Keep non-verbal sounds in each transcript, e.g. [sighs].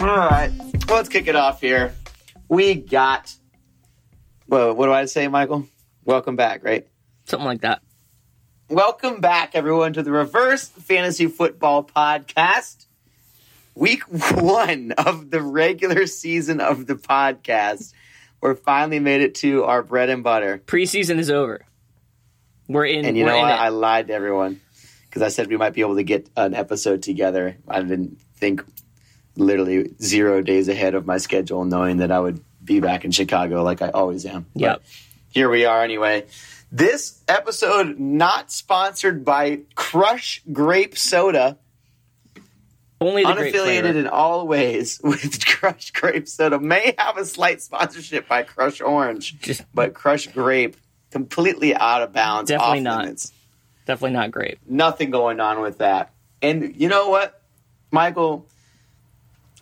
All right, let's kick it off here. We got. Well, what do I say, Michael? Welcome back, right? Something like that. Welcome back, everyone, to the Reverse Fantasy Football Podcast. Week one of the regular season of the podcast. We're finally made it to our bread and butter. Preseason is over. We're in. And you know what? I lied to everyone because I said we might be able to get an episode together. I didn't think literally zero days ahead of my schedule, knowing that I would be back in Chicago like I always am. But Here we are anyway. This episode not sponsored by Crush Grape Soda, Only the unaffiliated in all ways [laughs] with Crush Grape Soda. May have a slight sponsorship by Crush Orange, Just but Crush Grape completely out of bounds. Definitely not. limits. definitely not grape. nothing going on with that. And you know what, Michael?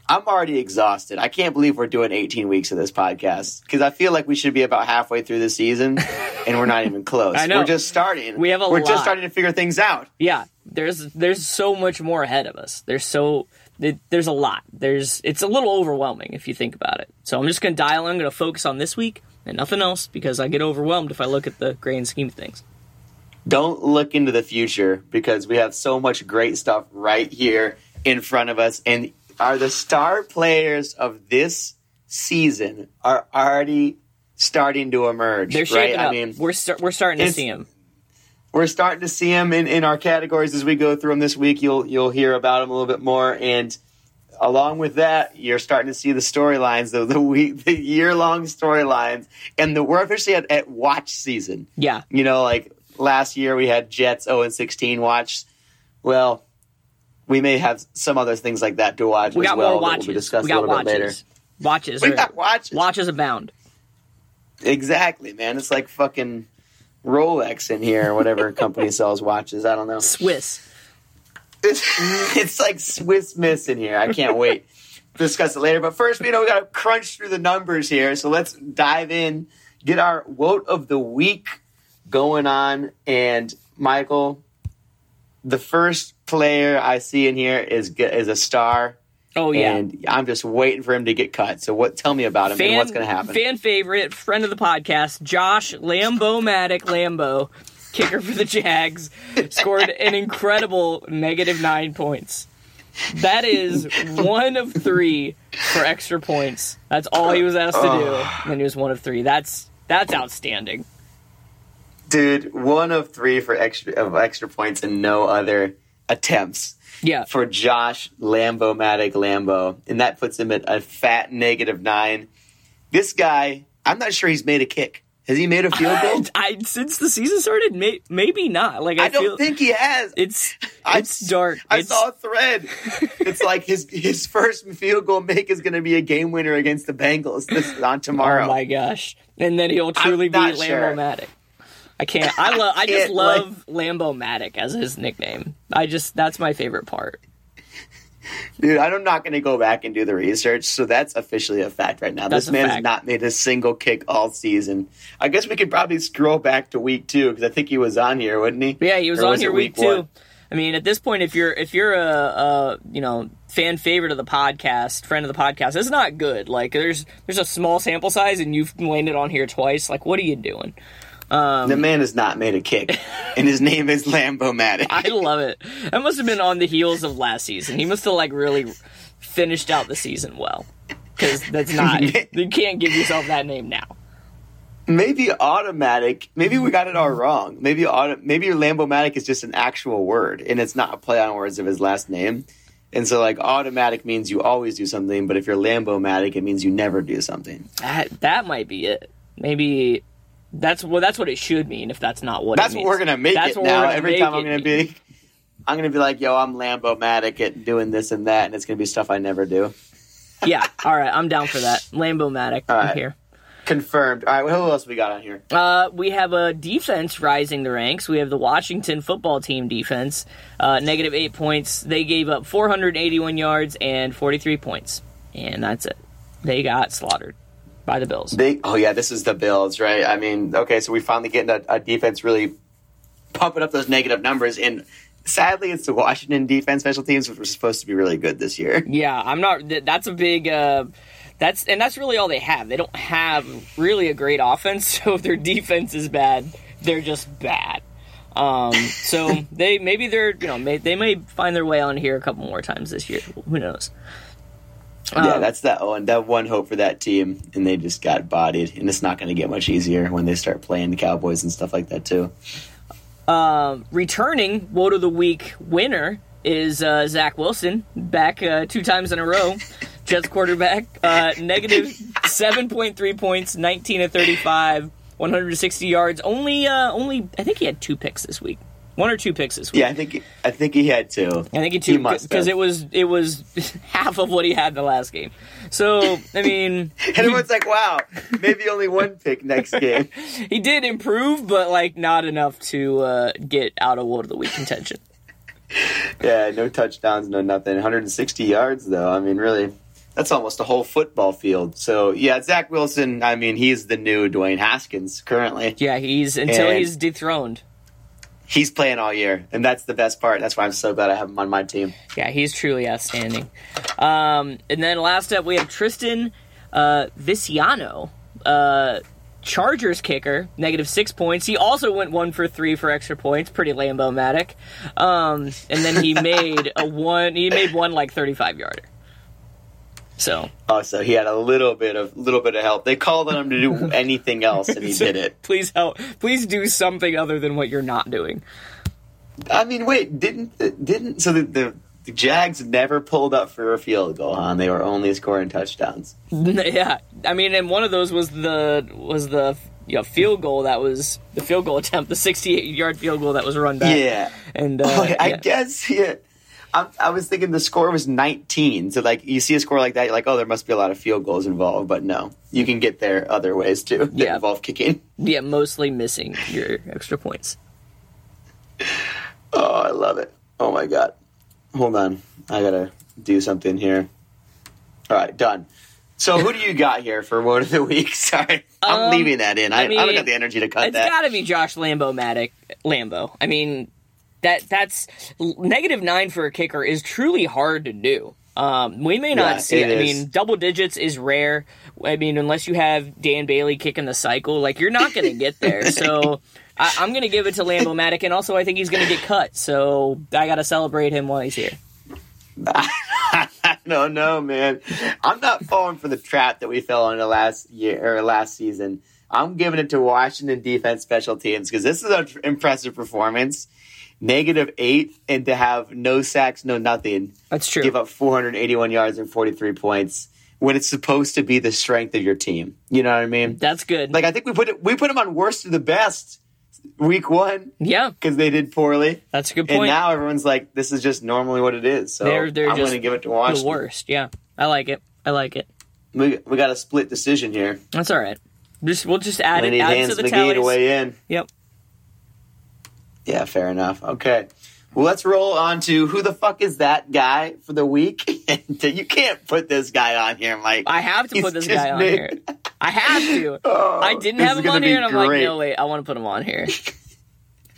I'm already exhausted. I can't believe we're doing 18 weeks of this podcast because I feel like we should be about halfway through the season, and we're not even [laughs] close. I know. We're just starting. We have a We're lot. just starting to figure things out. Yeah, there's there's so much more ahead of us. There's so it, there's a lot. There's it's a little overwhelming if you think about it. So I'm just gonna dial. in. I'm gonna focus on this week and nothing else because I get overwhelmed if I look at the grand scheme of things. Don't look into the future because we have so much great stuff right here in front of us, and are the star players of this season are already starting to emerge. They're shaping right? up. I mean, we're start, we're starting to see them. we're starting to see them in, in our categories as we go through them this week. You'll you'll hear about them a little bit more, and along with that, you're starting to see the storylines, the the week, the year long storylines, and the we're officially at, at watch season. Yeah, You know, like last year we had Jets 0 and 16 watch. Well, we may have some other things like that to watch we as got well. more watches. We'll we a got little bit later. watches. Watches. We got watches. Watches abound. Exactly, man. It's like fucking Rolex in here or whatever [laughs] company sells watches. I don't know. Swiss. It's, [laughs] it's like Swiss Miss in here. I can't wait to [laughs] discuss it later. But first, you know, we got to crunch through the numbers here. So let's dive in, get our vote of the week going on. And Michael, the first player I see in here is is a star. Oh yeah. And I'm just waiting for him to get cut. So what? Tell me about him and what's going to happen. Fan favorite, friend of the podcast, Josh Lambo Matic Lambo, kicker for the Jags, scored an incredible negative nine points. That is one of three for extra points. That's all he was asked to do, and he was one of three. That's that's outstanding. Dude, one of three for extra of extra points and no other attempts. Yeah, for Josh Lambo Matic Lambo, and that puts him at a fat negative nine. This guy, I'm not sure he's made a kick. Has he made a field [laughs] goal? I since the season started, may, maybe not. Like I, I don't think he has. it's I- dark. I It's- saw a thread. It's like his his first field goal make is going to be a game winner against the Bengals this on [laughs] oh tomorrow. Oh my gosh! And then he'll truly be Lambo sure. I can't. I love. [laughs] I just can't, like- love Lambo Matic as his nickname. I just that's my favorite part. Dude, I'm not going to go back and do the research, so that's officially a fact right now. That's this man has not made a single kick all season. I guess we could probably scroll back to week two because I think he was on here, wouldn't he? Yeah, he was Or on was here week, week two. one? I mean, at this point, if you're if you're a, a you know fan favorite of the podcast, friend of the podcast, it's not good. Like there's there's a small sample size, and you've landed on here twice. Like, what are you doing? Um, the man has not made a kick, and his name is Lambo Matic. I love it. That must have been on the heels of last season. He must have like really finished out the season well. Because that's [laughs] not you can't give yourself that name now. maybe automatic. Maybe we got it all wrong. Maybe auto, maybe your Lambo-matic is just an actual word, and it's not a play on words of his last name. And so, like, automatic means you always do something, but if you're Lambo-matic, it means you never do something. That that might be it. Maybe that's well. That's what it should mean. If that's not what That's it what we're gonna make That's it what we're now. Every time I'm gonna mean. be, I'm gonna be like, "Yo, I'm Lambo-matic at doing this and that," and it's gonna be stuff I never do. yeah. All right. I'm down for that. Lambo Matic. I'm right. here. Confirmed. All right, who else we got on here? Uh, we have a defense rising the ranks. We have the Washington football team defense, uh, negative eight points. They gave up 481 yards and 43 points, and that's it. They got slaughtered by the Bills. They, oh yeah, this is the Bills, right? I mean, okay, so we finally getting a, a defense really pumping up those negative numbers. And sadly, it's the Washington defense special teams, which were supposed to be really good this year. Yeah, I'm not. That's a big. Uh, that's and that's really all they have. They don't have really a great offense. [laughs] So if their defense is bad, they're just bad. Um, [laughs] so they maybe they're you know may, they may find their way on here a couple more times this year. Who knows? Yeah, Um, that's that one. That one hope for that team, and they just got bodied. And it's not going to get much easier when they start playing the Cowboys and stuff like that too. Um, returning Woe of the Week winner is uh, Zach Wilson, back uh, two times in a row. [laughs] Jets quarterback, uh, negative 7.3 points, 19 to 35, 160 yards. Only, uh, only, I think he had two picks this week. One or two picks this week. Yeah, I think I think he had two. I think he two because it was it was [laughs] half of what he had in the last game. So I mean, [laughs] And everyone's like, "Wow, maybe only one pick next game." [laughs] he did improve, but like not enough to uh, get out of Woe of the Week contention. Yeah, no touchdowns, no nothing. 160 yards though. I mean, really, that's almost a whole football field. So yeah, Zach Wilson. I mean, he's the new Dwayne Haskins currently. Yeah, he's until And- he's dethroned. He's playing all year, and that's the best part. That's why I'm so glad I have him on my team. Yeah, he's truly outstanding. Um, and then last up, we have Tristan uh, Vizcaino, uh, Chargers kicker, negative six points. He also went one for three for extra points, pretty Lambo-matic. Um, and then he [laughs] made a one. He made one like thirty-five yarder. So Oh, so he had a little bit of little bit of help. They called on him to do [laughs] anything else, and he did it. please help. Please do something other than what you're not doing. I mean, wait, didn't didn't so the, the the Jags never pulled up for a field goal, huh? They were only scoring touchdowns. [laughs] yeah, I mean, and one of those was the was the you know, field goal that was the field goal attempt, the 68 yard field goal that was run back. Yeah. and uh, Oh, I yeah. guess yeah. I, I was thinking the score was 19. So like you see a score like that, you're like, oh, there must be a lot of field goals involved. But no, you can get there other ways too that Yeah. involve kicking. yeah, mostly missing your extra points. Oh, I love it. Oh my god. Hold on, I gotta do something here. All right, done. So who do you [laughs] got here for word of the week? [laughs] Sorry, I'm Um, leaving that in. I, I I, mean, don't got the energy to cut It's that. It's got to be Josh Lambo Matic Lambo. I mean, that that's negative nine for a kicker is truly hard to do. Um, we may not Yeah, see. it I mean, double digits is rare. I mean, unless you have Dan Bailey kicking the cycle, like you're not going to get there. [laughs] So I, I'm going to give it to Lambo Matic, and also I think he's going to get cut. So I got to celebrate him while he's here. [laughs] no, no, man. I'm not falling for the trap that we fell into last year or last season. I'm giving it to Washington defense special teams because this is an impressive performance. Negative eight, and to have no sacks, no nothing, That's true. give up 481 yards and 43 points when it's supposed to be the strength of your team. You know what I mean? That's good. Like I think we put it, we put them on worst to the best week one yeah, because they did poorly, that's a good and now everyone's like, this is just normally what it is. So They're- they're I'm going to give it to the Washington. worst. Yeah, I like it. I like it. We, we got a split decision here. That's all right. Just we'll just add Lenny it add to the McGee tallies. to weigh in. Yep. Yeah, fair enough. Okay. Well, let's roll on to who the fuck is that guy for the week? And [laughs] you can't put this guy on here, Mike. I have to He's put this guy on here. I have to. [laughs] Oh, I didn't have him on here, and I'm like, no, wait, I want to put him on here. [laughs]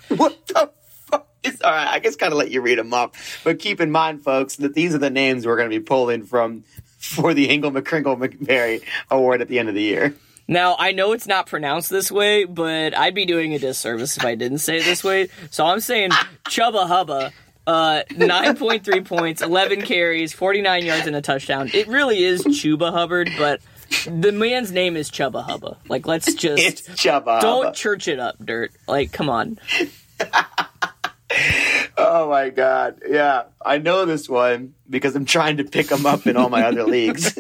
What the fuck? Is, all right, I guess gotta let you read them up. But keep in mind, folks, that these are the names we're going to be pulling from for the Hingle McCringleberry Award at the end of the year. Now, I know it's not pronounced this way, but I'd be doing a disservice if I didn't say it this way. So I'm saying [laughs] Chubba Hubba. Uh, 9.3 points, 11 carries, 49 yards, and a touchdown. It really is Chuba Hubbard, but the man's name is Chubba Hubba. Like, let's just It's Chubba. don't Hubba. church it up, dirt. Like, come on. [laughs] Oh my god. Yeah, I know this one because I'm trying to pick him up in all my other leagues.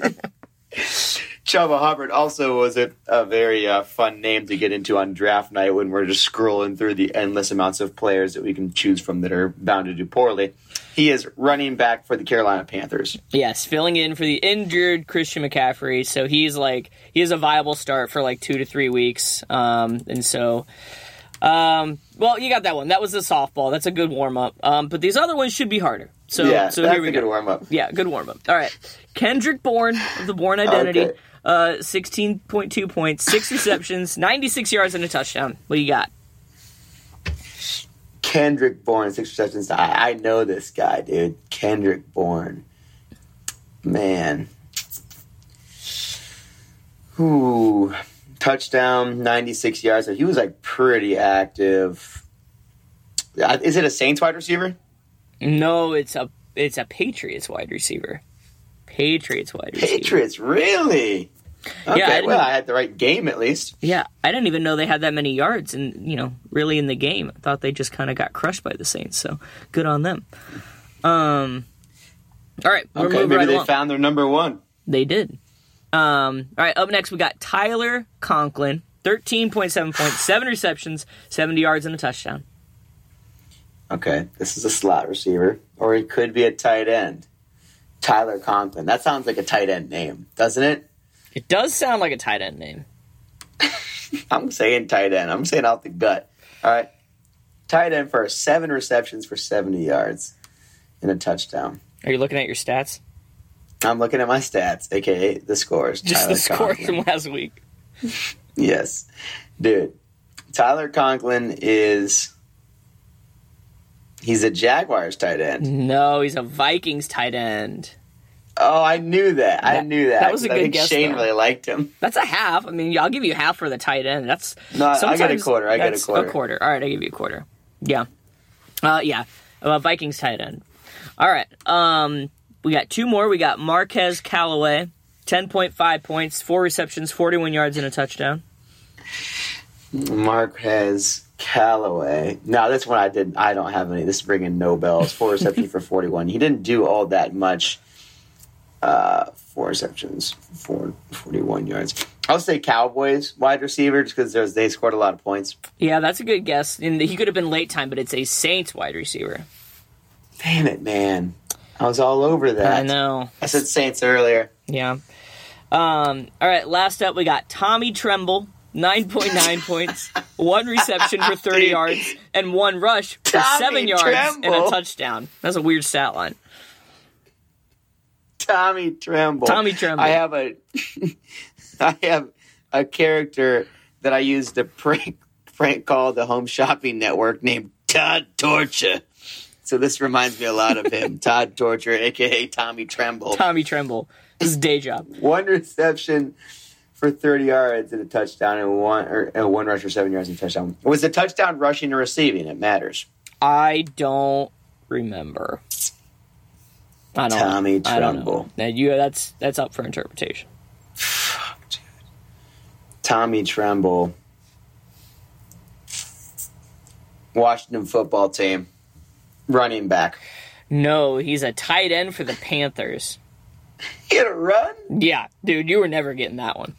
[laughs] Chuba Hubbard also was a, a very uh, fun name to get into on draft night when we're just scrolling through the endless amounts of players that we can choose from that are bound to do poorly. He is running back for the Carolina Panthers. Yes, filling in for the injured Christian McCaffrey. So he's like he has a viable start for like two to three weeks. Um, and so, um, well, you got that one. That was the softball. That's a good warm up. Um, but these other ones should be harder. So yeah, so that's here we a good go. warm up. Yeah, good warm up. All right, Kendrick Bourne of the Bourne [laughs] Identity. Okay. Uh, sixteen point two points, six [laughs] receptions, ninety six yards, and a touchdown. What do you got? Kendrick Bourne, six receptions. I, I know this guy, dude. Kendrick Bourne. Man. Ooh. Touchdown, 96 yards. So he was like pretty active. Uh, Is it a Saints wide receiver? No, it's a it's a Patriots wide receiver. Patriots wide receiver. Patriots, really? Okay, Yeah, I well, I had the right game at least. Yeah, I didn't even know they had that many yards and you know really in the game. I thought they just kind of got crushed by the Saints. So good on them. Um, all right, Okay, maybe right they along. found their number one. They did. Um, all right, up next we got Tyler Conklin, thirteen point seven points, seven receptions, seventy yards, and a touchdown. Okay, this is a slot receiver, or he could be a tight end. Tyler Conklin. That sounds like a tight end name, doesn't it? It does sound like a tight end name. [laughs] I'm saying tight end. I'm saying out the gut. All right. Tight end for seven receptions for 70 yards and a touchdown. Are you looking at your stats? I'm looking at my stats, aka the scores. Just Tyler the scores Conklin. from last week. [laughs] Yes. Dude, Tyler Conklin is. He's a Jaguars tight end. No, he's a Vikings tight end. Oh, I knew that. I That- knew that. that was a 'cause I good think guess, Shane though. really liked him. That's a half. I mean, I'll give you half for the tight end. That's No, I- get a quarter. I get a quarter. A quarter. All right, I give you a quarter. Yeah. Uh, yeah. Uh, Vikings tight end. All right. Um, we got two more. We got Marquez Callaway, ten point five points, four receptions, forty one yards, and a touchdown. Marquez Callaway. Now this one I did. I don't have any. This is bringing no bells. Four [laughs] receptions for 41. He didn't do all that much. Uh, four receptions, four, 41 yards. I'll say Cowboys wide receiver just because they scored a lot of points. Yeah, that's a good guess. And he could have been late time, but it's a Saints wide receiver. Damn it, man. I was all over that. I know. I said Saints earlier. Yeah. Um, all right, last up we got Tommy Tremble, 9.9 points, one reception for 30 Dude. [laughs] yards, and one rush for Tommy 7 yards and a touchdown. That's a weird stat line. Tommy Tremble. Tommy Tremble. I have a [laughs] I have a character that I used to prank prank call the home shopping network named Todd Torture. So this reminds me a lot of him, [laughs] Todd Torture, aka Tommy Tremble. Tommy Tremble. His day job. One reception for 30 yards and a touchdown and one or uh, one rush for 7 yards and a touchdown. Was the touchdown rushing or receiving? It matters. I don't remember. I don't Tommy I don't know. Tremble. Now, you, that's, that's up for interpretation. Fuck, dude. Tommy Tremble. Washington football team. Running back. No, he's a tight end for the Panthers. He had a run? Yeah, dude, you were never getting that one.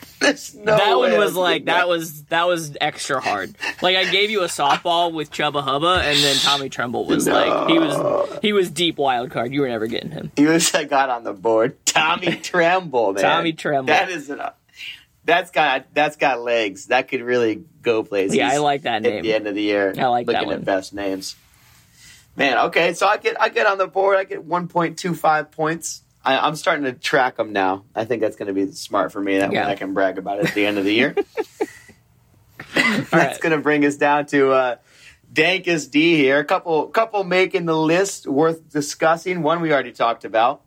[laughs] There's no that one was like that was that was extra hard. Like I gave you a softball with Chubba Hubba, and then Tommy Tremble was like he was he was deep wild card. You were never getting him. He was I got on the board. Tommy [laughs] Tremble, man. Tommy Tremble. That is an that's got that's got legs. That could really go places. Yeah, I like that name. At the end of the year. I like that looking at best names. Man, okay, so I get I get on the board. I get one point two five points. I, I'm starting to track them now. I think that's going to be smart for me. That Yeah. way I can brag about it at the end of the year. [laughs] [laughs] that's right. going to bring us down to uh, Dankus D here. A couple couple making the list worth discussing. One we already talked about.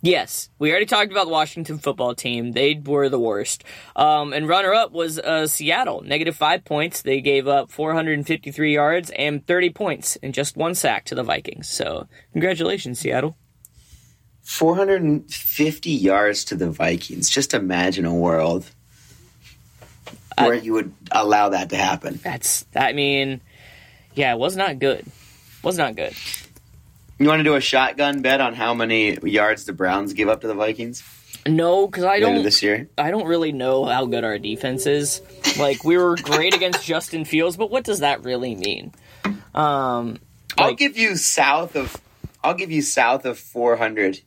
Yes, we already talked about the Washington football team. They were the worst. Um, and runner up was uh, Seattle, negative five points. They gave up 453 yards and 30 points and just one sack to the Vikings. So congratulations, Seattle. 450 yards to the Vikings. Just imagine a world where you would allow that to happen. That's I mean, yeah, it was not good. Was not good. You want to do a shotgun bet on how many yards the Browns give up to the Vikings No, because I later don't. this year? I don't really know how good our defense is. Like we were great against [laughs] Justin Fields, but what does that really mean? Um, I'll give you south of. I'll give you south of 400.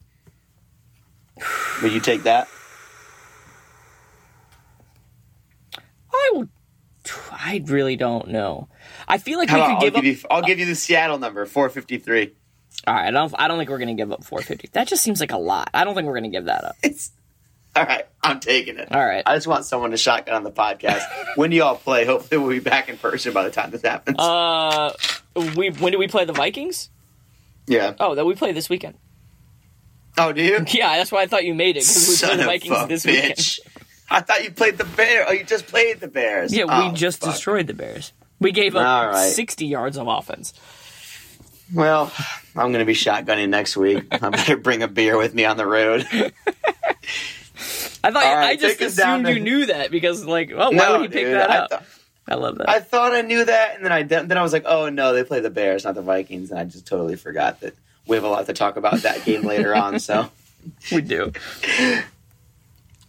Would you take that? I would. I really don't know. I feel like How we about could I'll give give up. you. I'll give you the Seattle number, 453. All right, I don't. I don't think we're gonna give up 450. That just seems like a lot. I don't think we're gonna give that up. [laughs] It's. All right, I'm taking it. All right. I just want someone to shotgun on the podcast. [laughs] when do y'all play? Hopefully, we'll be back in person by the time this happens. Uh, we when do we play the Vikings? yeah. Oh, that we play this weekend. Oh, do you? [laughs] Yeah, that's why I thought you made it because we Son the of Vikings this bitch. weekend. I thought you played the Bears. Oh, you just played the Bears. Yeah, we Oh, just fuck. destroyed the Bears. We gave up right. 60 yards of offense. Well, I'm going to be shotgunning next week. [laughs] I better bring a beer with me on the road. I thought right, I just take us down assumed you knew that because like, oh, why No, would he pick dude, that I up? thought- I love that. I thought I knew that, and then I then I was like, oh no, they play the Bears, not the Vikings, and I just totally forgot that we have a lot to talk about that game later on. So, [laughs] we do.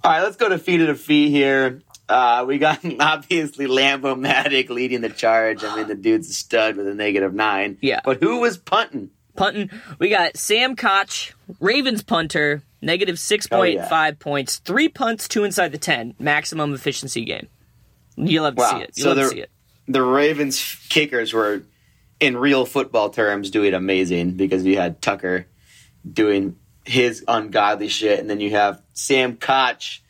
all right, let's go to feet of feet here. Uh, we got [laughs] obviously Lambo Matic leading the charge. I mean, the dude's a stud with a negative nine. Yeah. but who was punting? Punting, we got Sam Koch, Ravens punter, negative 6.5 Oh, yeah. points, three punts, two inside the 10, maximum efficiency game. You love to Wow. see it. You So love to see it. The Ravens kickers were, in real football terms, doing amazing because you had Tucker doing his ungodly shit, and then you have Sam Koch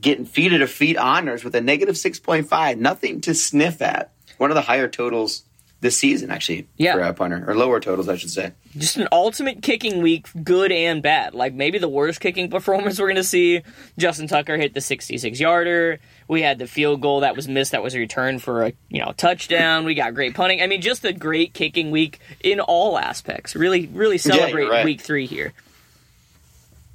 getting feet to feet honors with a negative six point five. Nothing to sniff at. One of the higher totals this season, actually, Yeah. for a punter or lower totals, I should say. just an ultimate kicking week, good and bad. Like maybe the worst kicking performance we're going to see. Justin Tucker hit the 66 yarder. We had the field goal that was missed that was a return for a you know touchdown. We got great punting. I mean, just a great kicking week in all aspects. Really, really celebrate right. week three here.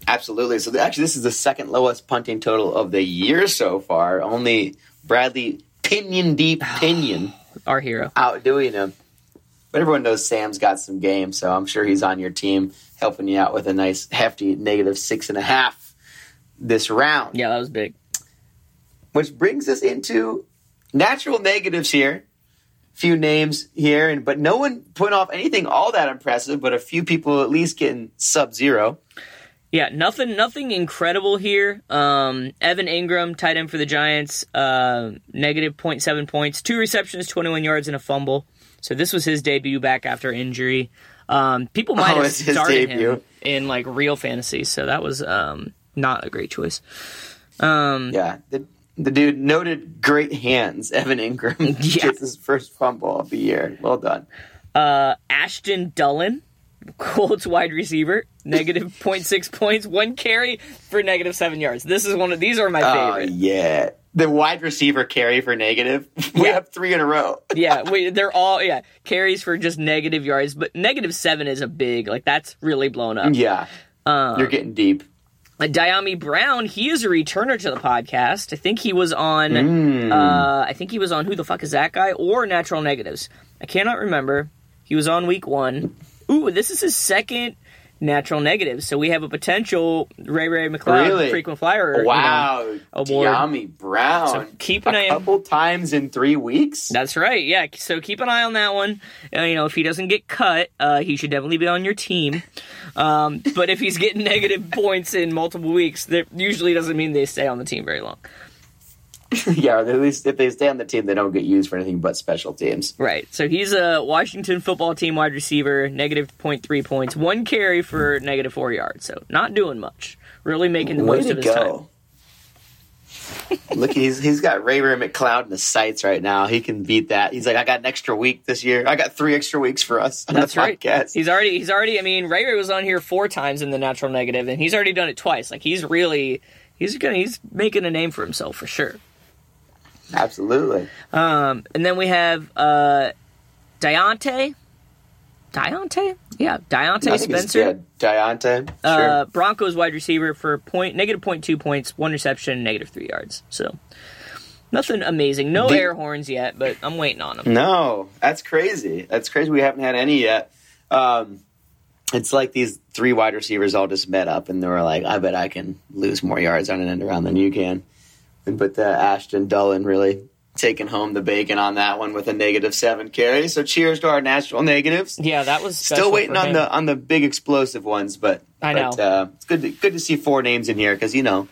Absolutely. So actually, this is the second lowest punting total of the year so far. Only Bradley Pinion Deep [sighs] Pinion. Our hero. outdoing him. But everyone knows Sam's got some game, so I'm sure he's on your team helping you out with a nice hefty negative six and a half this round. Yeah, that was big. Which brings us into natural negatives here. Few names here, and but no one put off anything all that impressive, but a few people at least getting sub zero. Yeah, nothing, nothing incredible here. Um, Evan Engram, tight end for the Giants, uh, negative 0.7 points, two receptions, 21 yards, and a fumble. So this was his debut back after injury. Um, people might Oh, have started him in like real fantasy, so that was um, not a great choice. Um, Yeah, the the dude noted great hands. [laughs] Evan Engram [laughs] Yeah. gets his first fumble of the year. Well done. uh, Ashton Dulin, [laughs] Colts wide receiver, negative [laughs] 0.6 points, one carry for negative seven yards. This is one of these are my Oh favorite. yeah, the wide receiver carry for negative. [laughs] We Yeah. have three in a row. [laughs] yeah, we, they're all yeah carries for just negative yards, but negative seven is a big like that's really blown up. Yeah, Um, you're getting deep. Dyami Brown, he is a returner to the podcast. I think he was on. Mm. Uh, I think he was on Who the fuck is that guy or Natural Negatives. I cannot remember. He was on week one. Ooh, this is his second Natural Negatives. So we have a potential Ray Ray McCloud Really? frequent flyer. you know. wow, award. Dyami Brown. So keep an a eye- couple times in three weeks. That's right. Yeah. So keep an eye on that one. Uh, you know, if he doesn't get cut, uh, he should definitely be on your team. Um, but if he's getting [laughs] negative points in multiple weeks, that usually doesn't mean they stay on the team very long. [laughs] yeah, at least if they stay on the team, they don't get used for anything but special teams. Right. So he's a Washington football team wide receiver, negative 0.3 points, one carry for negative four yards. So not doing much. Really making the Way most of his time. go. Look, he's he's got Ray Ray McCloud in the sights right now. He can beat that. He's like, I got an extra week this year. I got three extra weeks for us on That's the right. podcast. He's already he's already I mean, Ray Ray was on here four times in the natural negative, and he's already done it twice. Like he's really he's gonna he's making a name for himself for sure. Absolutely. Um, and then we have uh, Diontae. Diontae? Yeah, Diontae I think it's- Spencer. Yeah, Diontae. Sure. Uh, Broncos wide receiver for point negative point two points, one reception, negative three yards. So nothing amazing. No Did- air horns yet, but I'm waiting on them. No, that's crazy. That's crazy. We haven't had any yet. Um, it's like these three wide receivers all just met up and they were like, I bet I can lose more yards on an end around than you can. But uh, Ashton Dulin really taking home the bacon on that one with a negative seven carry. So cheers to our national negatives. Yeah, that was Still waiting on him. the on the big explosive ones, but I but, know. uh, it's good to, good to see four names in here because you know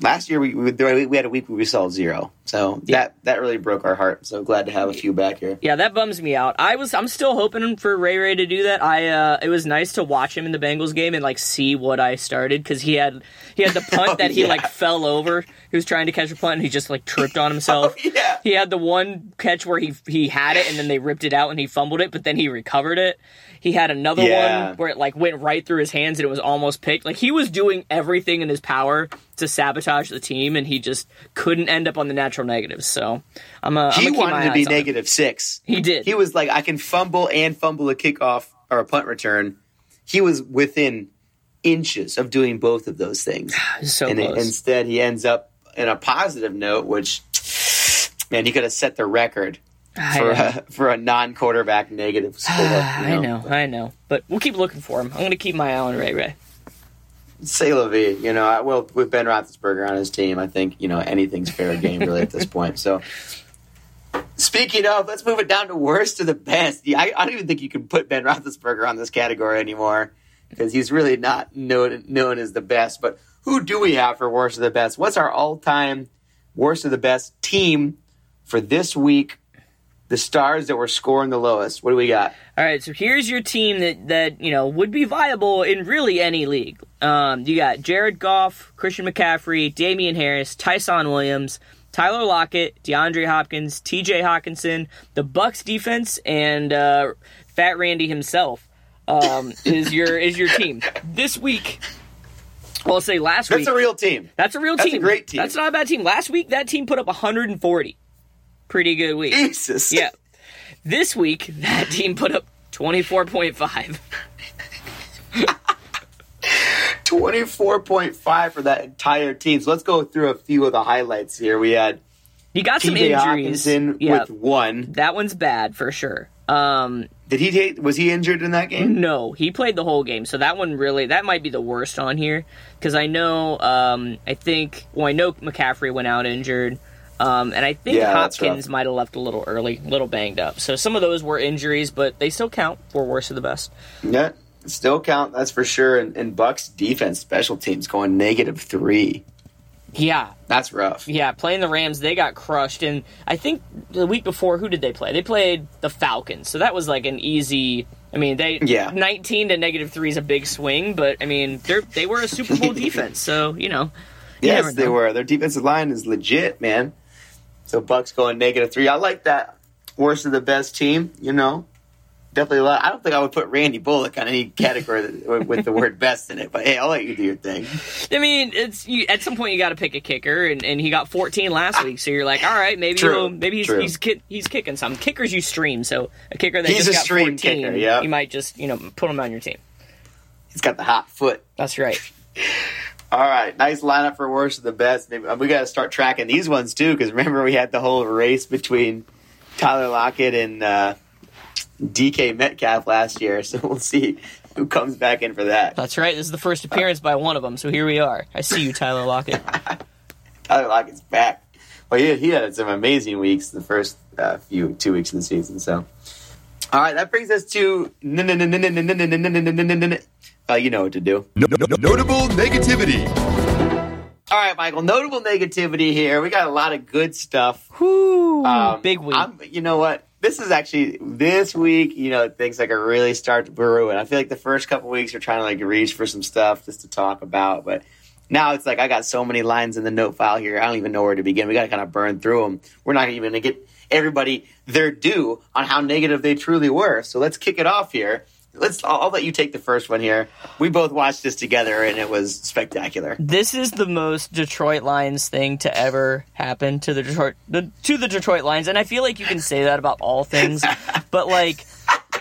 last year we we, we had a week where we saw zero. So Yeah. that that really broke our heart. So glad to have a few back here. Yeah, that bums me out. I was I'm still hoping for Ray Ray to do that. I uh it was nice to watch him in the Bengals game and like see what I started cuz he had he had the [laughs] punt Oh, that he yeah. like fell over. He was trying to catch a punt and he just like tripped on himself. [laughs] Oh, yeah. He had the one catch where he he had it and then they ripped it out and he fumbled it, but then he recovered it. He had another Yeah. one where it like went right through his hands and it was almost picked. Like he was doing everything in his power to sabotage the team and he just couldn't end up on the natural negatives. So I'm a He I'm my wanted to be eyes on him. negative six. He did. He was like, I can fumble and fumble a kickoff or a punt return. He was within inches of doing both of those things. [sighs] so and close. instead he ends up in a positive note, which man, he could have set the record for a, [laughs] for a non-quarterback negative [sighs] score. you I know, I know. But we'll keep looking for him. I'm going to keep my eye on Ray Ray. Say Vie, you know, I, well, with Ben Roethlisberger on his team, I think you know anything's fair game really at this [laughs] point. So, speaking of, let's move it down to worst to the best. Yeah, I, I don't even think you can put Ben Roethlisberger on this category anymore because he's really not known known as the best. But who do we have for worst of the best? What's our all time worst of the best team for this week? The stars that were scoring the lowest. What do we got? All right, so here's your team that, that you know would be viable in really any league. Um, you got Jared Goff, Christian McCaffrey, Damien Harris, Ty'Son Williams, Tyler Lockett, DeAndre Hopkins, T.J. Hockenson, the Bucks defense, and uh, Fat Randy himself um, is your is your team this week. Well, I'll say last That's week. That's a real team. That's a real team. That's a great team. That's not a bad team. Last week, that team put up 140. Pretty good week. Jesus. Yeah. This week, that team put up 24.5. 24.5 for that entire team. So let's go through a few of the highlights here. We had He got some injuries. Hockenson Yeah, with one. that one's bad for sure. Um, Did he take, was he injured in that game? no, he played the whole game, so that one really that might be the worst on here because I know um, I think well I know McCaffrey went out injured. Um, and I think Yeah, Hopkins might have left a little early, a little banged up. So some of those were injuries, but they still count for worst of the best. Yeah. Still count, that's for sure. And, and Bucks defense special teams going negative three. Yeah, That's rough. Yeah, playing the Rams, they got crushed. And I think the week before, who did they play? They played the Falcons. So that was like an easy. I mean, they Yeah. 19 to negative three is a big swing, but I mean, they they were a Super Bowl [laughs] defense, so you know. you Yes, they were. Their defensive line is legit, man. So Bucks going negative three. I like that. Worst of the best team, you know. Definitely, a lot. I don't think I would put Randy Bullock on any category that, with the word "best" in it. But hey, I'll let you do your thing. I mean, it's you, at some point you got to pick a kicker, and, and he got 14 last week, so you're like, all right, maybe maybe he's true. he's, ki- he's kicking some kickers you stream. So a kicker that He's just a got stream 14, kicker, yeah. you might just you know put him on your team. He's got the hot foot. That's right. [laughs] All right, nice lineup for worst of the best. Maybe we got to start tracking these ones too, because remember we had the whole race between Tyler Lockett and uh, DK Metcalf last year. So we'll see who comes back in for that. That's right. This is the first appearance by one of them, so here we are. I see you, Tyler Lockett. Tyler Lockett's back. Well, yeah, he had some amazing weeks the first uh, few two weeks of the season. So, all right, that brings us to uh, you know what to do. No- no- no- notable negativity. All right, Michael. Notable negativity here. We got a lot of good stuff. Whoo! Um, Big week. I'm, you know what? This is actually this week. You know, things like a really start to brew, and I feel like the first couple weeks we're trying to like reach for some stuff just to talk about, but now it's like I got so many lines in the note file here. I don't even know where to begin. We got to kind of burn through them. We're not even going to get everybody their due on how negative they truly were. So let's kick it off here. Let's. I'll, I'll let you take the first one here. We both watched this together, and it was spectacular. this is the most Detroit Lions thing to ever happen to the Detroit the, to the Detroit Lions, and I feel like you can say that about all things, [laughs] but like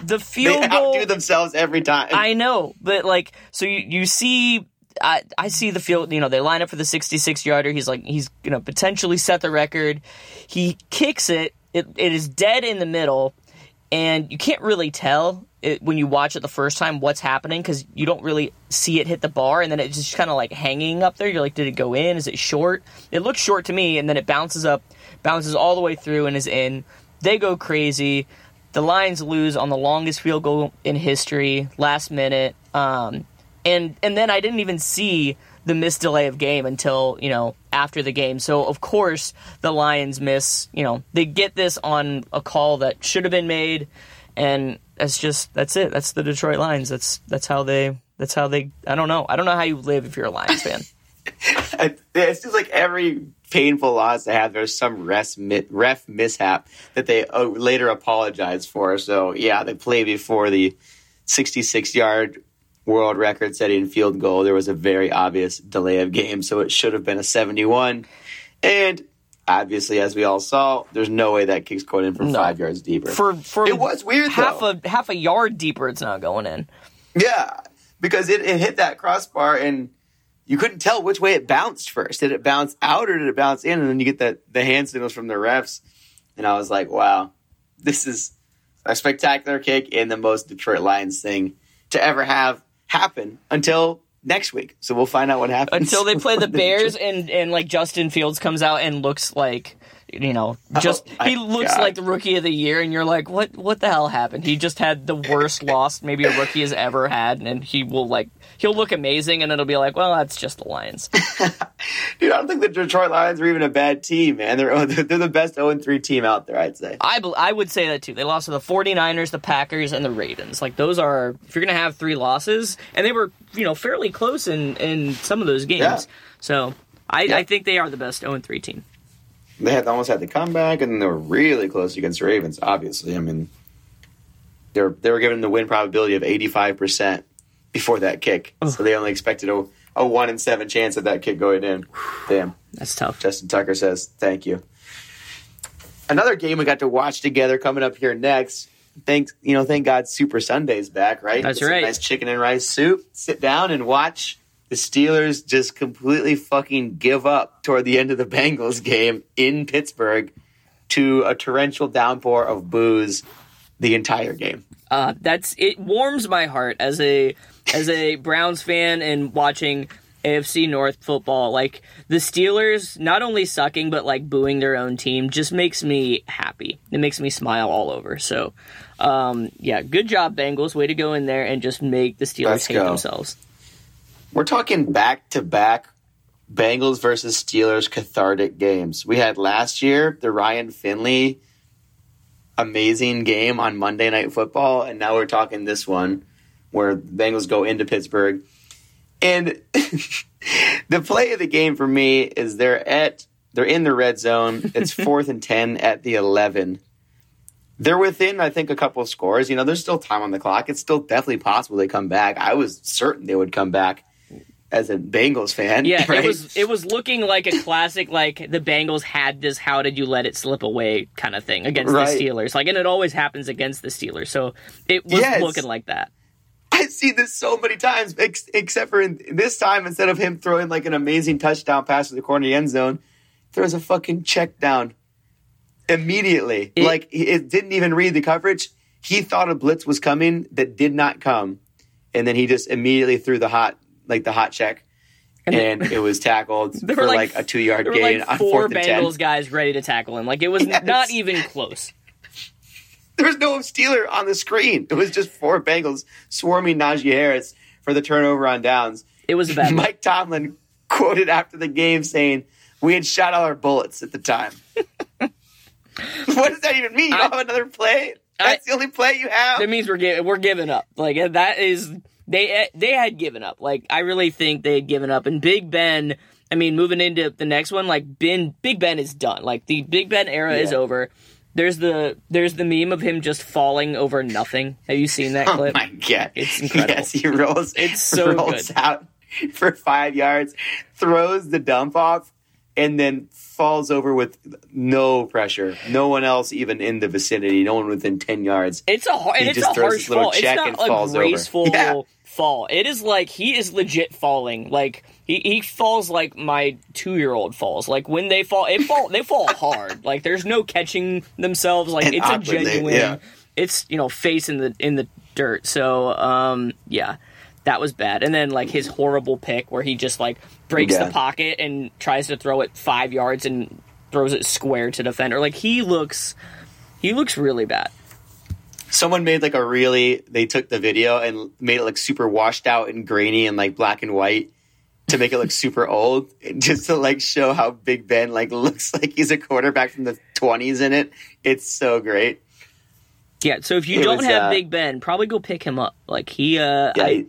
the They field goal. outdo themselves every time. I know, but like, so you you see. I, I see the field, you know, they line up for the 66 yarder. He's like, he's going to potentially set the record. He kicks it. it. It is dead in the middle, and you can't really tell it, when you watch it the first time what's happening because you don't really see it hit the bar, and then it's just kind of like hanging up there. You're like, did it go in? Is it short? It looks short to me, and then it bounces up, bounces all the way through, and is in. They go crazy. The Lions lose on the longest field goal in history, last minute. Um, and and then I didn't even see the missed delay of game until you know after the game. So of course the Lions miss. You know they get this on a call that should have been made, and that's just that's it. That's the Detroit Lions. That's that's how they. That's how they. I don't know. I don't know how you live if you're a Lions fan. [laughs] It's just like every painful loss they have, there's some ref, ref mishap that they uh, later apologize for. So, yeah, they play before the 66 yard world record setting field goal. There was a very obvious delay of game, so it should have been a 71. And obviously, as we all saw, there's no way that kick's going in from No. five yards deeper. For for It was weird, half though. a half a yard deeper, it's not going in. Yeah, because it, it hit that crossbar and you couldn't tell which way it bounced first. Did it bounce out or did it bounce in? And then you get that the hand signals from the refs, and I was like, wow, this is a spectacular kick and the most Detroit Lions thing to ever have happen until next week. So we'll find out what happens Until they [laughs] play the Bears and and like Justin Fields comes out and looks like you know oh just Oh, he looks God. like the rookie of the year and you're like what what the hell happened? He just had the worst [laughs] loss maybe a rookie has ever had and he will like he'll look amazing and it'll be like well that's just the Lions. [laughs] Dude, I don't think the Detroit Lions are even a bad team, man. They're oh, they're the best 0 3 team out there, I'd say. I, I would say that too. They lost to the 49ers, the Packers, and the Ravens. Like those are if you're gonna have three losses, and they were you know fairly close in in some of those games. Yeah. So I, Yeah. I think they are the best 0 3 team. They had almost had the comeback, and they were really close against the Ravens. Obviously, I mean, they were they were given the win probability of eighty five percent before that kick, so they only expected a, a one in seven chance of that kick going in. Damn, That's tough. Justin Tucker says thank you. Another game we got to watch together coming up here next. Thanks, you know, thank God Super Sunday's back, right? That's Get right. Nice chicken and rice soup. Sit down and watch the Steelers just completely fucking give up toward the end of the Bengals game in Pittsburgh to a torrential downpour of booze the entire game. Uh, that's it warms my heart as a as a Browns fan and watching AFC North football. Like the Steelers not only sucking but like booing their own team just makes me happy. It makes me smile all over. So, um, yeah, good job Bengals. Way to go in there and just make the Steelers Let's hate go. themselves. We're talking back to back Bengals versus Steelers cathartic games. We had last year the Ryan Finley amazing game on Monday Night Football, and now we're talking this one where the Bengals go into Pittsburgh. And [laughs] the play of the game for me is they're at they're in the red zone. It's [laughs] fourth and ten at the eleven. They're within, I think, a couple of scores. You know, there's still time on the clock. It's still definitely possible they come back. I was certain they would come back as a Bengals fan. Yeah, right? it was it was looking like a classic like the Bengals had this how did you let it slip away kind of thing against Right. the Steelers. Like and it always happens against the Steelers. So it was Yes. looking like that. I see this so many times, ex- except for in, this time, instead of him throwing like an amazing touchdown pass to the corner of the end zone, throws a fucking check down immediately. It- like he- it didn't even read the coverage. He thought a blitz was coming that did not come, and then he just immediately threw the hot like the hot check, and it was tackled [laughs] There for were like, a two yard gain like on four fourth and ten. Bengals guys ready to tackle him. Like it was Yes. not even close. [laughs] There was no Steeler on the screen. It was just four Bengals swarming Najee Harris for the turnover on downs. It was a bad. [laughs] Mike Tomlin quoted after the game saying, "We had shot all our bullets at the time." what does that even mean? You don't I- have another play? That's the only play you have. That means we're gi- we're giving up. Like that is they eh, they had given up. Like I really think they had given up. And Big Ben, I mean, moving into the next one, like Ben, Big Ben is done. Like the Big Ben era is over. There's the there's the meme of him just falling over nothing. Have you seen that [laughs] oh clip? oh my god, It's incredible. Yes, he rolls. It's so rolls good. out for five yards, throws the dump off, and then falls over with no pressure. No one else even in the vicinity. No one within ten yards. It's a hard, and He it's just a throws harsh this little fall. It's check not and a falls over. [laughs] Yeah. Fall. It is like he is legit falling. Like he, he falls like my two year old falls. Like when they fall, it fall they fall [laughs] hard. Like there's no catching themselves. Like And it's a genuine. yeah. It's you know face in the in the dirt. So um yeah. That was bad. And then like his horrible pick where he just like breaks Yeah. the pocket and tries to throw it five yards and throws it square to defender. Like he looks he looks really bad. Someone made like a really they took the video and made it like super washed out and grainy and like black and white to make it look [laughs] super old, just to like show how Big Ben like [laughs] looks like he's a quarterback from the twenties in it. It's so great. Yeah, so if you It don't was, have uh, Big Ben, probably go pick him up. Like he, uh, Yeah, I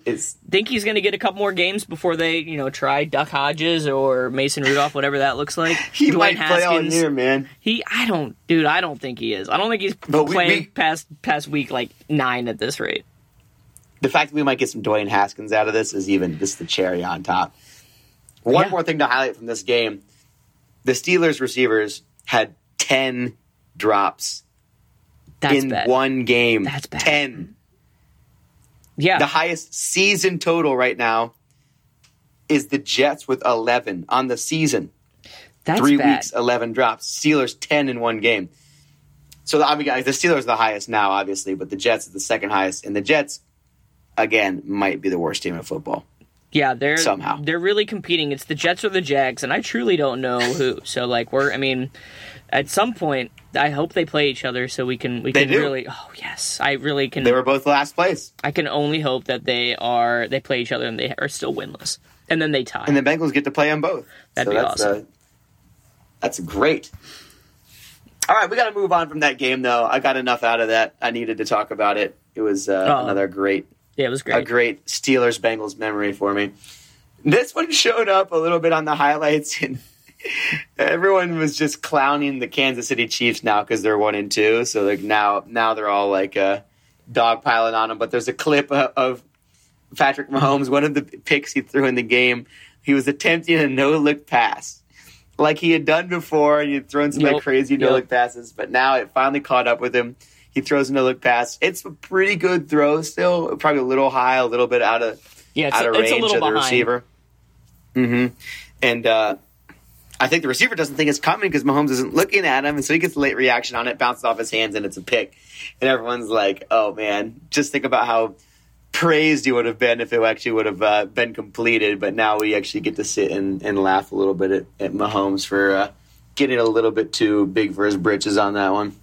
think he's going to get a couple more games before they, you know, try Duck Hodges or Mason Rudolph, whatever that looks like. [laughs] he Dwayne might play all Haskins. year, man. He, I don't, dude, I don't think he is. I don't think he's But we- playing we- past past week like nine at this rate. the fact that we might get some Dwayne Haskins out of this is even just the cherry on top. One Yeah. more thing to highlight from this game: the Steelers receivers had ten drops That's in bad. one game. That's bad. Ten. yeah, The highest season total right now is the Jets with eleven on the season. that's Three bad. weeks, eleven drops. Steelers ten in one game. So I mean, guys, the Steelers are the highest now, obviously, but the Jets are the second highest, and the Jets, again, might be the worst team in football. Yeah, they're Somehow. they're really competing. It's the Jets or the Jags, and I truly don't know who. So like we're, I mean, at some point, I hope they play each other so we can we They can do. really. Oh yes, I really can. They were both last place. I can only hope that they are they play each other and they are still winless, and then they tie. and the Bengals get to play on both. That'd so be that's, awesome. Uh, that's great. All right, we got to move on from that game, though. I got enough out of that. I needed to talk about it. It was uh, Oh. another great, yeah, it was great. a great. great Steelers Bengals memory for me. This one showed up a little bit on the highlights, [laughs] and everyone was just clowning the Kansas City Chiefs now because they're one and two. So like now, now they're all like uh, dogpiling on them. But there's a clip of, of Patrick Mahomes, one of the picks he threw in the game. He was attempting a no look pass. Like he had done before, and he'd thrown some like Yep, crazy no look yep. passes, but now it finally caught up with him. He throws a no look pass. It's a pretty good throw still, probably a little high, a little bit out of yeah, it's, out of it's a range little of the behind. receiver. hmm And uh, I think the receiver doesn't think it's coming because Mahomes isn't looking at him, and so he gets a late reaction on it, bounces off his hands, and it's a pick. And everyone's like, "Oh man, just think about how praised he would have been if it actually would have uh, been completed." But now we actually get to sit and, and laugh a little bit at, at Mahomes for uh, getting a little bit too big for his britches on that one.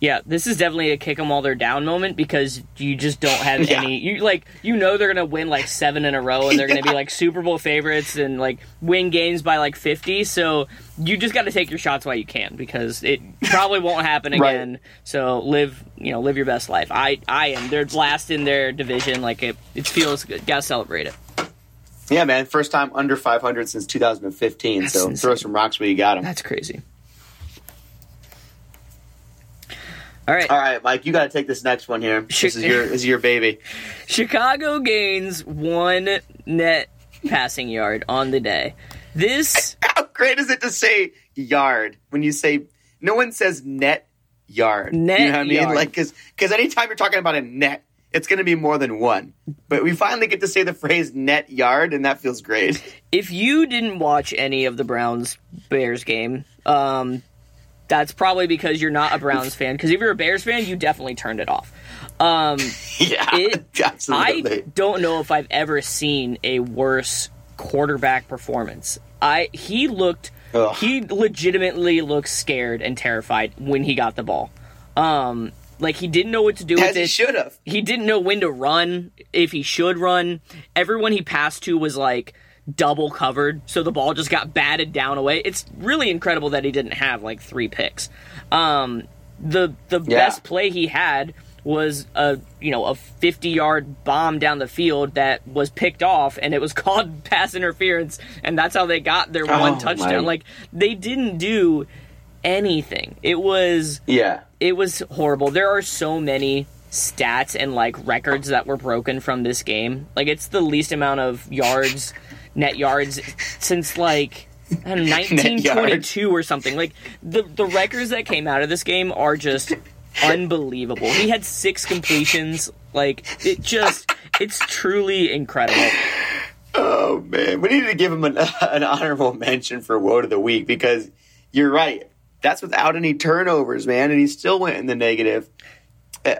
Yeah, this is definitely a kick them while they're down moment because you just don't have [laughs] Yeah. any. You like you know they're gonna win like seven in a row and they're gonna be [laughs] like Super Bowl favorites and like win games by like fifty. So you just got to take your shots while you can because it probably won't happen [laughs] Right. again. So live you know live your best life. I I am they're last in their division. Like it it feels good. Gotta celebrate it. Yeah, man, first time under 500 since 2015. That's so insane. throw some rocks where you got them. That's crazy. All right. All right, Mike, you got to take this next one here. This is your this is your baby. Chicago gains one net passing yard on the day. This [laughs] How great is it to say yard when you say no one says net yard? Net you know what I mean? yard. Like because because anytime you're talking about a net, it's going to be more than one. But we finally get to say the phrase net yard, and that feels great. if you didn't watch any of the Browns Bears game, um, that's probably because you're not a Browns [laughs] fan. Because if you're a Bears fan, you definitely turned it off. Um, [laughs] yeah, It- I don't know if I've ever seen a worse quarterback performance. I he looked Ugh. he legitimately looked scared and terrified when he got the ball. Um, like he didn't know what to do As with he it. should have. he didn't know when to run, if he should run. Everyone he passed to was like double covered, so the ball just got batted down away. It's really incredible that he didn't have like three picks. Um, the the Yeah. best play he had was a you know a 50 yard bomb down the field that was picked off and it was [laughs] called pass interference and that's how they got their Oh, one touchdown my- like they didn't do anything it was Yeah. it was horrible. There are so many stats and like records that were broken from this game. Like it's the least amount of yards, net yards since like I don't know, [laughs] 1922 or something. Like the the records that came out of this game are just unbelievable. He had six completions. Like it just it's truly incredible. Oh man, we needed to give him an, [laughs] an honorable mention for woe of the week because you're right. That's without any turnovers, man, and he still went in the negative. Uh,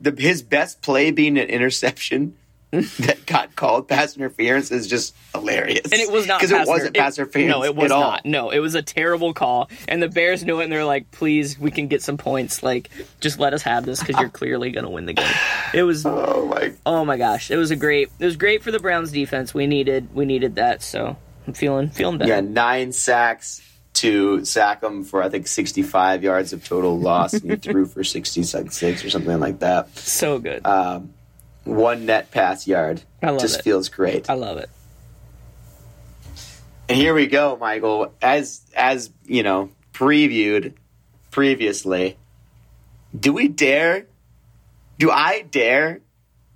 the, his best play being an interception [laughs] that got called pass interference is just hilarious. And it was not because it wasn't inter- pass interference. No, it was not. No, it was a terrible call, and the Bears knew it, and they're like, "Please, we can get some points. Like, just let us have this because you're [sighs] clearly going to win the game." It was, [sighs] Oh my! oh my gosh, it was a great, it was great for the Browns defense. We needed, we needed that. So I'm feeling feeling better. Yeah, nine sacks to sack him for I think 65 yards of total loss, and he [laughs] threw for 66 or something like that. So good. Um, one net pass yard. I love it. Just it. feels great. I love it. And here we go, Michael. As as you know, previewed previously. Do we dare? Do I dare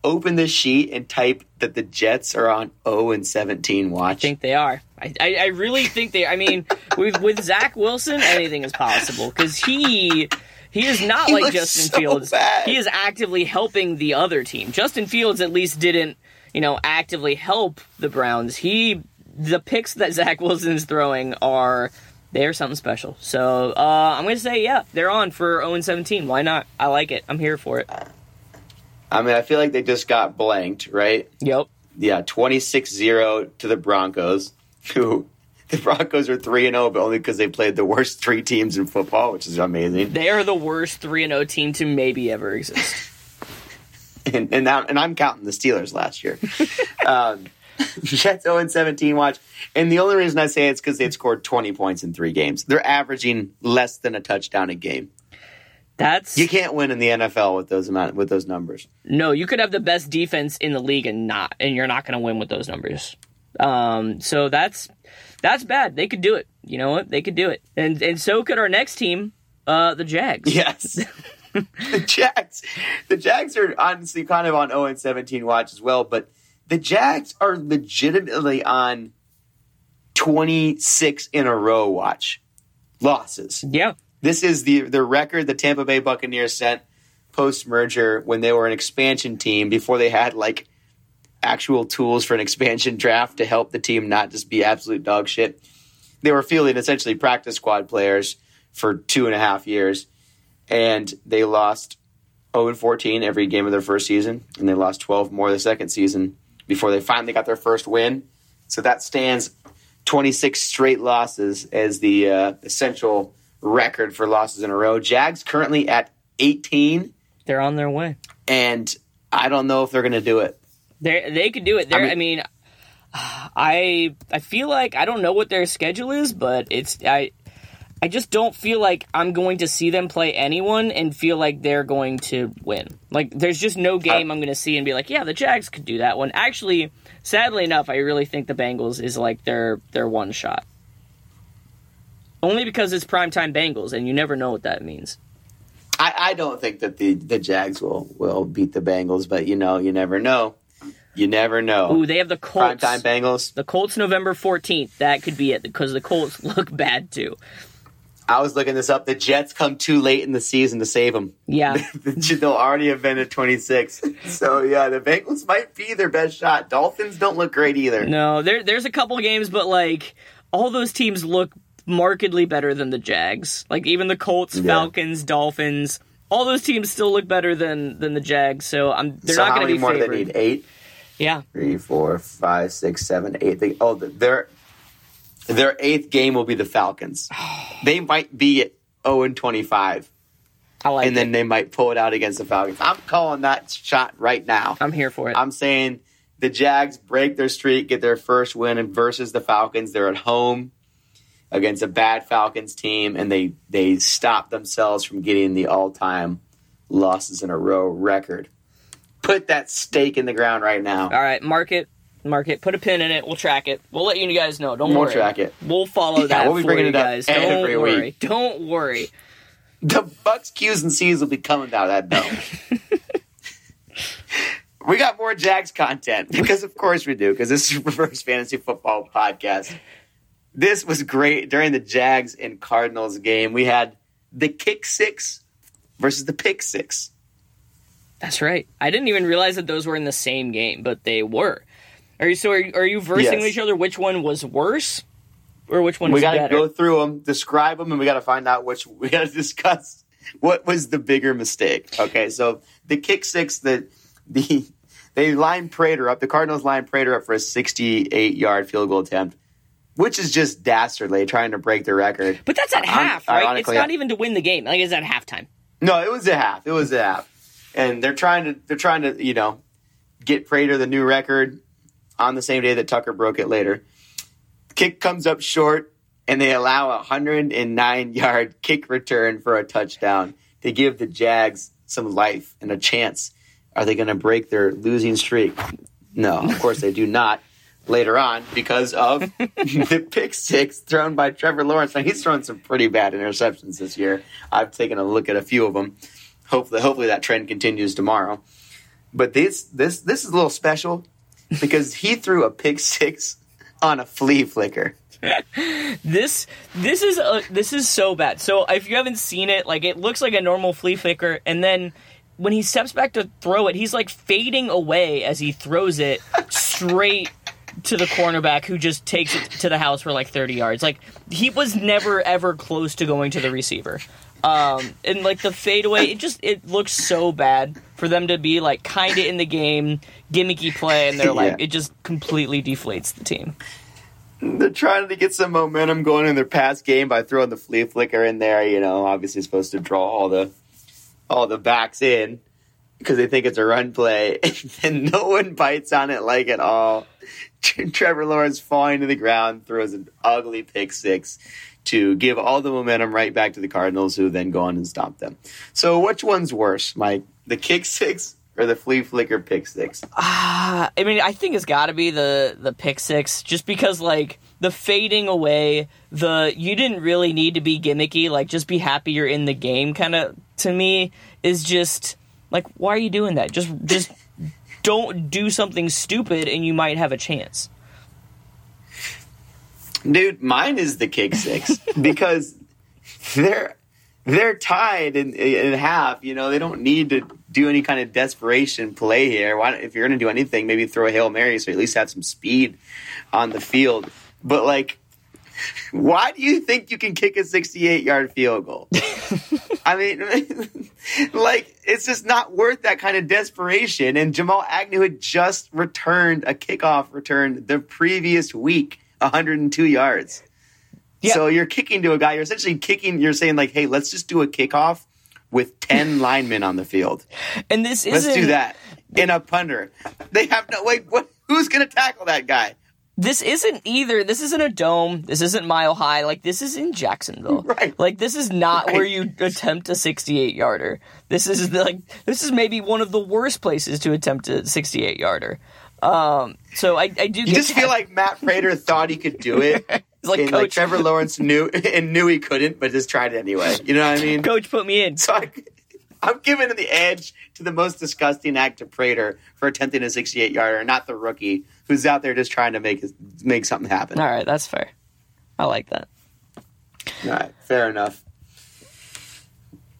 open the sheet and type that the Jets are on 0 and 17 watch? I think they are. I, I, I really think they. I mean, [laughs] with with Zach Wilson, anything is possible because he he is not He like Justin so Fields. bad. He is actively helping the other team. Justin Fields at least didn't you know actively help the Browns. He the picks that Zach [laughs] Wilson's throwing are. They're something special. So uh, I'm going to say, yeah, they're on for 0 17. Why not? I like it. I'm here for it. I mean, I feel like they just got blanked, right? Yep. Yeah, 26-0 to the Broncos, who the Broncos are 3 and 0 but only because they played the worst three teams in football, which is amazing. They are the worst 3 and 0 team to maybe ever exist. [laughs] and and, now, and I'm counting the Steelers last year. [laughs] um, Jets 0 and 17 watch, and the only reason I say it's because they've scored 20 points in three games. They're averaging less than a touchdown a game. That's You can't win in the NFL with those amount with those numbers. No, you could have the best defense in the league and not, and you're not going to win with those numbers. Um, so that's that's bad. They could do it. You know what? They could do it, and and so could our next team, uh, the Jags. Yes. [laughs] the Jags, the Jags are honestly kind of on 0 and 17 watch as well, but the Jags are legitimately on 26 in a row watch losses. Yeah, This is the the record the Tampa Bay Buccaneers set post merger when they were an expansion team before they had like actual tools for an expansion draft to help the team not just be absolute dog shit. They were fielding essentially practice squad players for two and a half years, and they lost 0 and 14 every game of their first season, and they lost 12 more the second season before they finally got their first win. So that stands 26 straight losses as the uh, essential record for losses in a row. Jags currently at 18, they're on their way. and I don't know if they're going to do it. They they could do it. They're, I mean- mean, I I feel like I don't know what their schedule is, but it's I. I just don't feel like I'm going to see them play anyone and feel like they're going to win. Like, there's just no game I'm going to see and be like, yeah, the Jags could do that one. Actually, sadly enough, I really think the Bengals is like their their one shot. Only because it's primetime Bengals, and you never know what that means. I, I don't think that the, the Jags will, will beat the Bengals, but you know, you never know. You never know. Ooh, they have the Colts. Primetime Bengals. The Colts November 14th. That could be it because the Colts [laughs] look bad too. I was looking this up. The Jets come too late in the season to save them. Yeah. [laughs] They'll already have been at 26. So, yeah, the Bengals might be their best shot. Dolphins don't look great either. No, there there's a couple games, but like all those teams look markedly better than the Jags. Like even the Colts, Yeah. Falcons, Dolphins, all those teams still look better than than the Jags. So I'm they're so not going to be more do favored. they need? Eight? Yeah, Three, four, five, six, seven, eight. They, oh, their their eighth game will be the Falcons. [sighs] They might be at 0 and 25, I like and then they might pull it out against the Falcons. I'm calling that shot right now. I'm here for it. I'm saying the Jags break their streak, get their first win versus the Falcons. They're at home against a bad Falcons team, and they they stop themselves from getting the all time losses in a row record. Put that stake in the ground right now. all right, mark it. Mark it. Put a pin in it. We'll track it. We'll let you guys know. Don't worry. We'll track it. We'll follow Yeah, that we'll be bringing you it up guys. Don't every worry. week. Don't worry. The Bucks Q's and C's will be coming out of that dome. [laughs] we got more Jags content because, of course, we do. Because this is Reverse Fantasy Football podcast. This was great during the Jags and Cardinals game. We had the kick six versus the pick six. That's right. I didn't even realize that those were in the same game, but they were. Are you so? Are, are you versing Yes. each other? Which one was worse, or which one we got to go through them, describe them, and we got to find out which. [laughs] We got to discuss what was the bigger mistake. Okay, so the kick six, that the [laughs] they line Prater up. The Cardinals line Prater up for a 68 yard field goal attempt, which is just dastardly, trying to break the record. but that's at half, right? It's not even to win the game. Like it's at halftime. No, it was a half. It was a half, and they're trying to they're trying to you know get Prater the new record on the same day that Tucker broke it later. kick comes up short, and they allow a 109 yard [laughs] kick return for a touchdown to give the Jags some life and a chance. Are they going to break their losing streak? No, of [laughs] course they do not. Later on, because of [laughs] the pick six thrown by Trevor Lawrence. Now he's thrown some pretty bad interceptions this year. I've taken a look at a few of them. Hopefully, hopefully that trend continues tomorrow. But this this this is a little special because he threw a pick six on a flea flicker. This this is a, this is so bad. So if you haven't seen it, like it looks like a normal flea flicker, and then when he steps back to throw it, he's like fading away as he throws it straight to the cornerback who just takes it to the house for like 30 yards. Like he was never ever close to going to the receiver. Um, and like the fadeaway, it just it looks so bad for them to be like kind of in the game, gimmicky play, and they're like Yeah. it just completely deflates the team. They're trying to get some momentum going in their past game by throwing the flea flicker in there. You know, obviously supposed to draw all the all the backs in because they think it's a run play, [laughs] and no one bites on it like at all. [laughs] Trevor Lawrence falling to the ground throws an ugly pick six to give all the momentum right back to the Cardinals, who then go on and stomp them. So, which one's worse, Mike? The kick six or the flea flicker pick six? Ah, I mean, I think it's got to be the the pick six, just because like the fading away, the you didn't really need to be gimmicky, like just be happy you're in the game. Kind of to me is just like why are you doing that? Just just [laughs] don't do something stupid, and you might have a chance. Dude, mine is the kick six [laughs] because they're they're tied in in half. You know, they don't need to do any kind of desperation play here. Why, if you're going to do anything, maybe throw a hail mary so you at least have some speed on the field. But like, why do you think you can kick a 68 yard field goal? [laughs] I mean, [laughs] like it's just not worth that kind of desperation. And Jamal Agnew had just returned a kickoff return the previous week, 102 yards. Yeah. So you're kicking to a guy. You're essentially kicking. You're saying like, "Hey, let's just do a kickoff with 10 [laughs] linemen on the field. And this is Let's do that in a punter. They have no wait. What? Who's going to tackle that guy? this isn't either. This isn't a dome. This isn't mile high. Like this is in Jacksonville. [laughs] Right. Like this is not Right. where you attempt a 68 yarder. This is the, like this is maybe one of the worst places to attempt a 68 yarder. Um. So I I do You just feel like Matt Prater thought he could do it. [laughs] It's like, and like Trevor Lawrence knew [laughs] and knew he couldn't, but just tried it anyway. You know what I mean? coach put me in. So I, I'm giving the edge to the most disgusting act of Prater for attempting a 68 yarder, not the rookie who's out there just trying to make make something happen. All right, that's fair. I like that. All right, fair enough.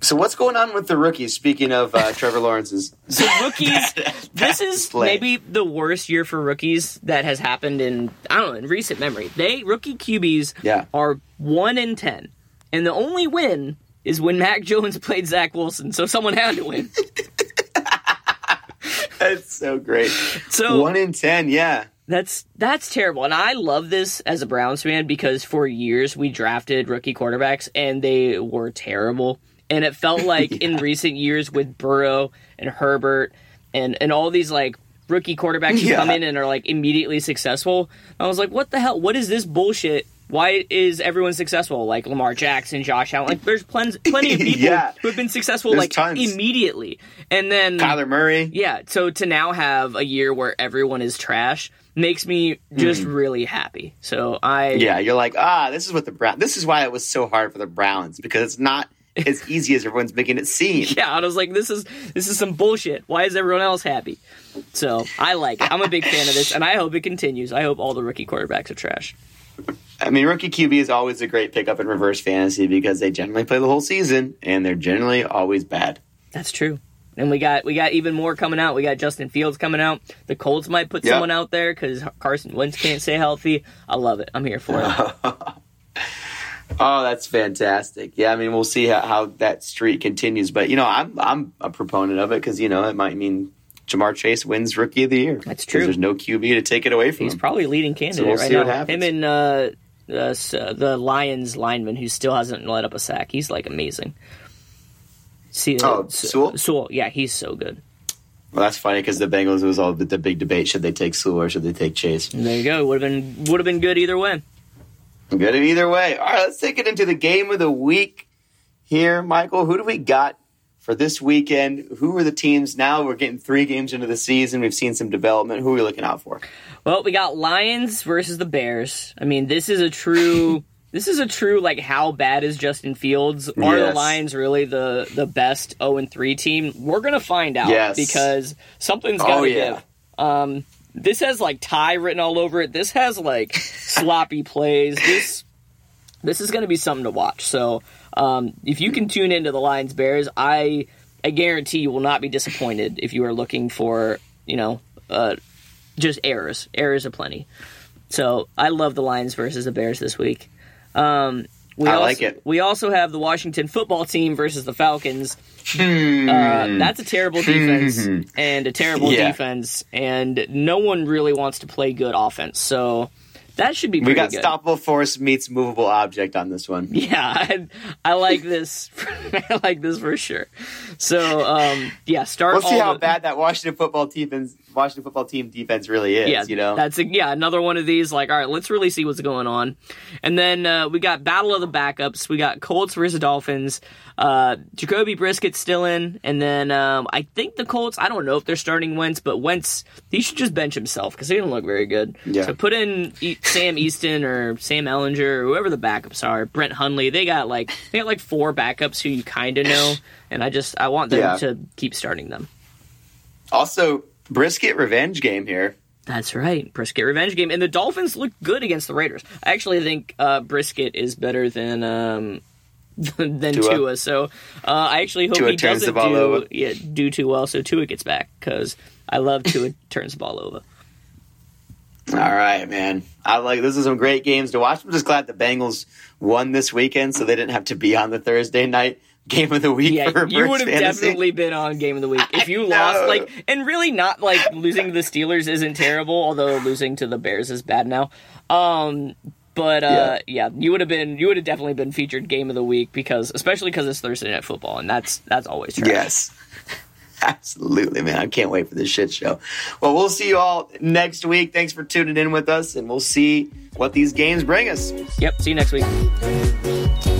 So what's going on with the rookies? Speaking of uh, Trevor Lawrence's, [laughs] So rookies, this is [laughs] maybe the worst year for rookies that has happened in I don't know in recent memory. They rookie QBs Yeah. are one in ten, and the only win is when Mac Jones [laughs] played Zach Wilson. So someone had to win. that's so great. So One in ten, yeah. That's that's terrible, and I love this as a Browns fan because for years we drafted rookie quarterbacks and they were terrible, and it felt [laughs] like in recent years with Burrow and Herbert and and all these like rookie quarterbacks who Yeah. come in and are like immediately successful. I was like, what the hell? What is this bullshit? Why is everyone successful? Like Lamar Jackson, Josh Allen. Like there's plenty plenty of [laughs] people Yeah. who have been successful There's like tons. immediately, and then Kyler Murray. yeah, so to now have a year where everyone is trash makes me just really happy. So I. Yeah, you're like, ah, this is what the Brown. This is why it was so hard for the Browns because it's not [laughs] as easy as everyone's making it seem. [laughs] yeah, and I was like, this is this is some bullshit. Why is everyone else happy? So I like it. I'm a big fan of this, and I hope it continues. I hope all the rookie quarterbacks are trash. I mean, rookie QB is always a great pickup in reverse fantasy because they generally play the whole season and they're generally always bad. That's true. And we got we got even more coming out. We got Justin Fields coming out. The Colts might put Yep. someone out there because Carson Wentz can't stay healthy. I love it. I'm here for it. [laughs] Oh, that's fantastic. Yeah, I mean, we'll see how, how that streak continues. But, you know, I'm I'm a proponent of it because, you know, it might mean Ja'Marr Chase wins Rookie of the Year. That's true. There's no QB to take it away from He's him. probably leading candidate we'll right now. Him and uh, uh, uh, the Lions lineman who still hasn't let up a sack. He's like amazing. See, Oh, S- Sewell? Sewell, yeah, he's so good. well, that's funny because the Bengals was all the, the big debate: should they take Sewell or should they take Chase? There you go. Would have been would have been good either way. Good either way. All right, let's take it into the game of the week here, Michael. Who do we got for this weekend? Who are the teams now? We're getting three games into the season. We've seen some development. Who are we looking out for? Well, we got Lions versus the Bears. I mean, this is a true. [laughs] This is a true like how bad is Justin Fields? Are Yes. the Lions really the the best 0 and 3 team? We're gonna find out Yes. because something's Oh, gotta yeah. give. Um, this has like tie written all over it. This has like [laughs] sloppy plays. This this is going to be something to watch. So um, if you can tune into the Lions Bears, I I guarantee you will not be disappointed if you are looking for you know uh, just errors. Errors aplenty. So I love the Lions versus the Bears this week. Um, we I also, like it. We also have the Washington football team versus the Falcons. Hmm. Uh, that's a terrible defense and a terrible Yeah. defense, and no one really wants to play good offense. So that should be We got good. stoppable force meets movable object on this one. Yeah, I, I like this. [laughs] I like this for sure. So, um, yeah, start. We'll see how the- bad that Washington football defense, Washington football team defense really is. Yeah, you know, that's a, yeah another one of these. Like, all right, let's really see what's going on. And then uh, we got battle of the backups. We got Colts versus Dolphins. Uh, Jacoby Brissett's still in, and then um, I think the Colts. I don't know if they're starting Wentz, but Wentz he should just bench himself because he didn't look very good. Yeah. So put in E- Sam Easton or Sam Ehlinger or whoever the backups are. Brett Hundley. They got like they got like four backups who you kind of know, and I just I want them Yeah. to keep starting them. also Brissett revenge game here. That's right, Brissett revenge game, and the Dolphins look good against the Raiders. I actually think uh, Brissett is better than um, [laughs] than Tua. Tua. So uh, I actually hope Tua he doesn't do over. yeah do too well. So Tua gets back because I love Tua [laughs] turns the ball over. All right, man. I like this is some great games to watch. I'm just glad the Bengals won this weekend, so they didn't have to be on the Thursday night [laughs] game of the week. Yeah, you would have Fantasy. definitely been on game of the week if you lost. Like, and really not like losing to the Steelers isn't terrible, although losing to the Bears is bad now. Um, but uh, yeah. you would have been, you would have definitely been featured game of the week because, especially because it's Thursday night football, and that's that's always trash. Yes. [laughs] Absolutely, man. I can't wait for this shit show. Well, we'll see you all next week. Thanks for tuning in with us, and we'll see what these games bring us. Yep. See you next week.